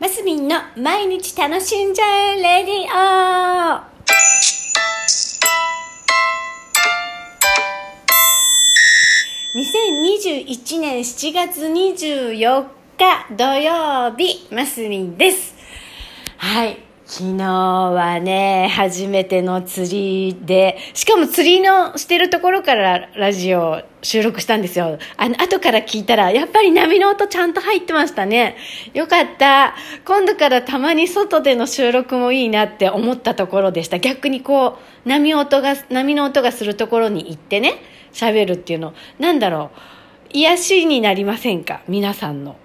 マスミンの毎日楽しんじゃえレディオ2021年7月24日土曜日、マスミンです。はい。昨日はね、初めての釣りで、しかも釣りのしてるところからラジオ収録したんですよ。あの、後から聞いたら、やっぱり波の音ちゃんと入ってましたね。よかった。今度からたまに外での収録もいいなって思ったところでした。逆にこう、波音が、波の音がするところに行ってね、喋るっていうの、なんだろう、癒しになりませんか？皆さんの。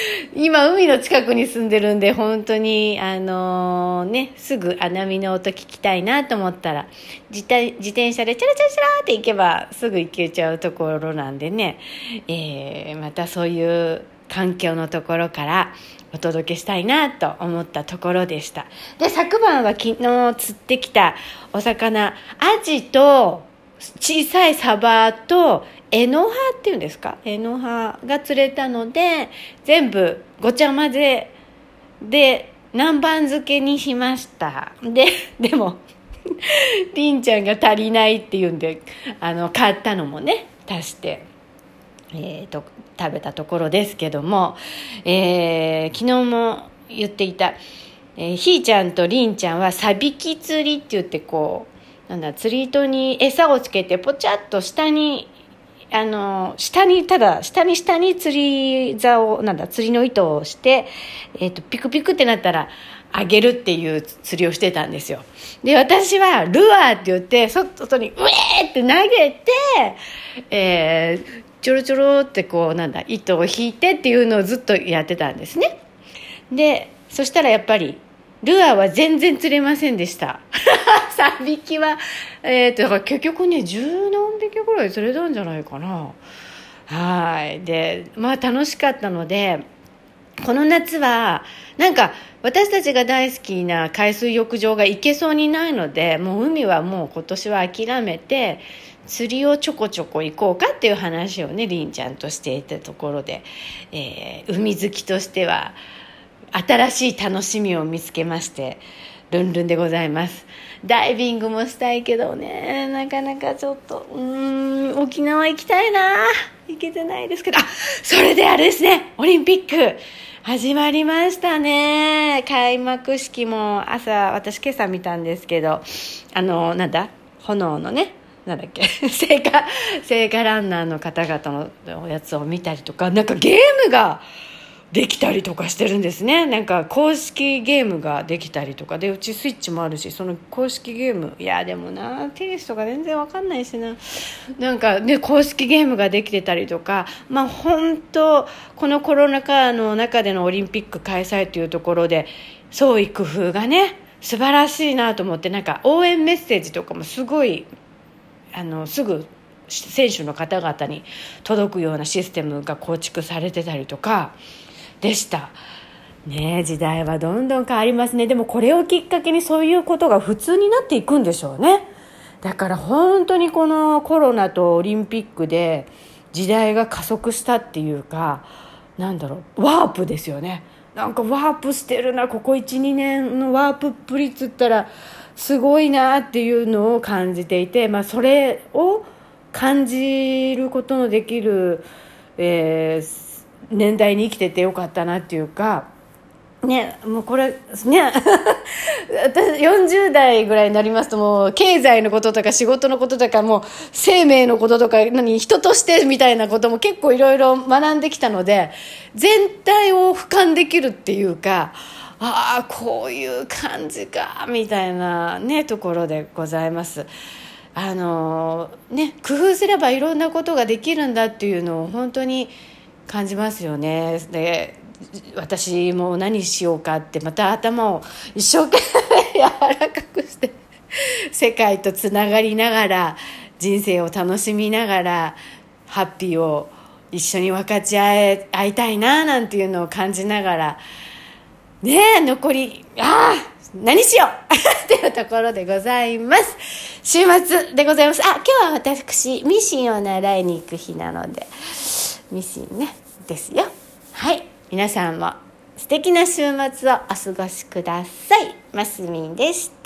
今海の近くに住んでるんで本当にあのねすぐあ波の音聞きたいなと思ったら自転自転車でチャラチャラチャラって行けばすぐ行けちゃうところなんでね、えーまたそういう環境のところからお届けしたいなと思ったところでした。で昨晩は昨日釣ってきたお魚アジと小さいサバとエノハっていうんですか？エノハが釣れたので全部ごちゃ混ぜで南蛮漬けにしました。で でもりんちゃんが足りないっていうんであの買ったのもね足して、えーと食べたところですけども、えー昨日も言っていた、えーひーちゃんとりんちゃんはサビキ釣りって言ってこうなんだ釣り糸に餌をつけてポチャッと下にあの下にただ下に下に釣り竿なんだ釣りの糸をして、えー、とピクピクってなったらあげるっていう釣りをしてたんですよ。で私はルアーって言って外にウェーって投げて、えーちょろちょろってこうなんだ糸を引いてっていうのをずっとやってたんですね。でそしたらやっぱりルアーは全然釣れませんでした。3匹はえっ、とだから結局ね十何匹ぐらい釣れたんじゃないかな。はい。でまあ楽しかったのでこの夏はなんか私たちが大好きな海水浴場が行けそうにないのでもう海はもう今年は諦めて釣りをちょこちょこ行こうかっていう話をねりんちゃんとしていたところで、えー海好きとしては新しい楽しみを見つけましてルンルンでございます。ダイビングもしたいけどねなかなかちょっとうん沖縄行きたいな。行けてないですけど。あそれであれですねオリンピック始まりましたね。開幕式も朝私今朝見たんですけどあのなんだ？炎のねなんだっけ？聖火聖火ランナーの方々のおやつを見たりとかなんかゲームができたりとかしてるんですね。なんか公式ゲームができたりとか。でうちスイッチもあるしその公式ゲーム。いやでもなテニスとか全然わかんないしな。なんかね公式ゲームができてたりとか。まあ本当このコロナ禍の中でのオリンピック開催というところで創意工夫がね素晴らしいなと思って。なんか応援メッセージとかもすごいあのすぐ選手の方々に届くようなシステムが構築されてたりとか。でした。ね時代はどんどん変わりますね。でもこれをきっかけにそういうことが普通になっていくんでしょうね。だから本当にこのコロナとオリンピックで時代が加速したっていうかなんだろうワープですよね。なんかワープしてるなここ12年のワープっぷりっつったらすごいなっていうのを感じていて、まあ、それを感じることのできる、えー年代に生きててよかったなっていうかねもうこれね 私40代ぐらいになりますともう経済のこととか仕事のこととかもう生命のこととか何人としてみたいなことも結構いろいろ学んできたので全体を俯瞰できるっていうかああこういう感じかみたいなねところでございます。あのね工夫すればいろんなことができるんだっていうのを本当に感じますよね。で私も何しようかってまた頭を一生懸命 柔らかくして世界とつながりながら人生を楽しみながらハッピーを一緒に分かち合え合いたいななんていうのを感じながらねえ残りああ何しよう っていうところでございます。週末でございます。あ今日は私ミシンを習いに行く日なので。ミシンねですよはい皆さんも素敵な週末をお過ごしください。マスミンでした。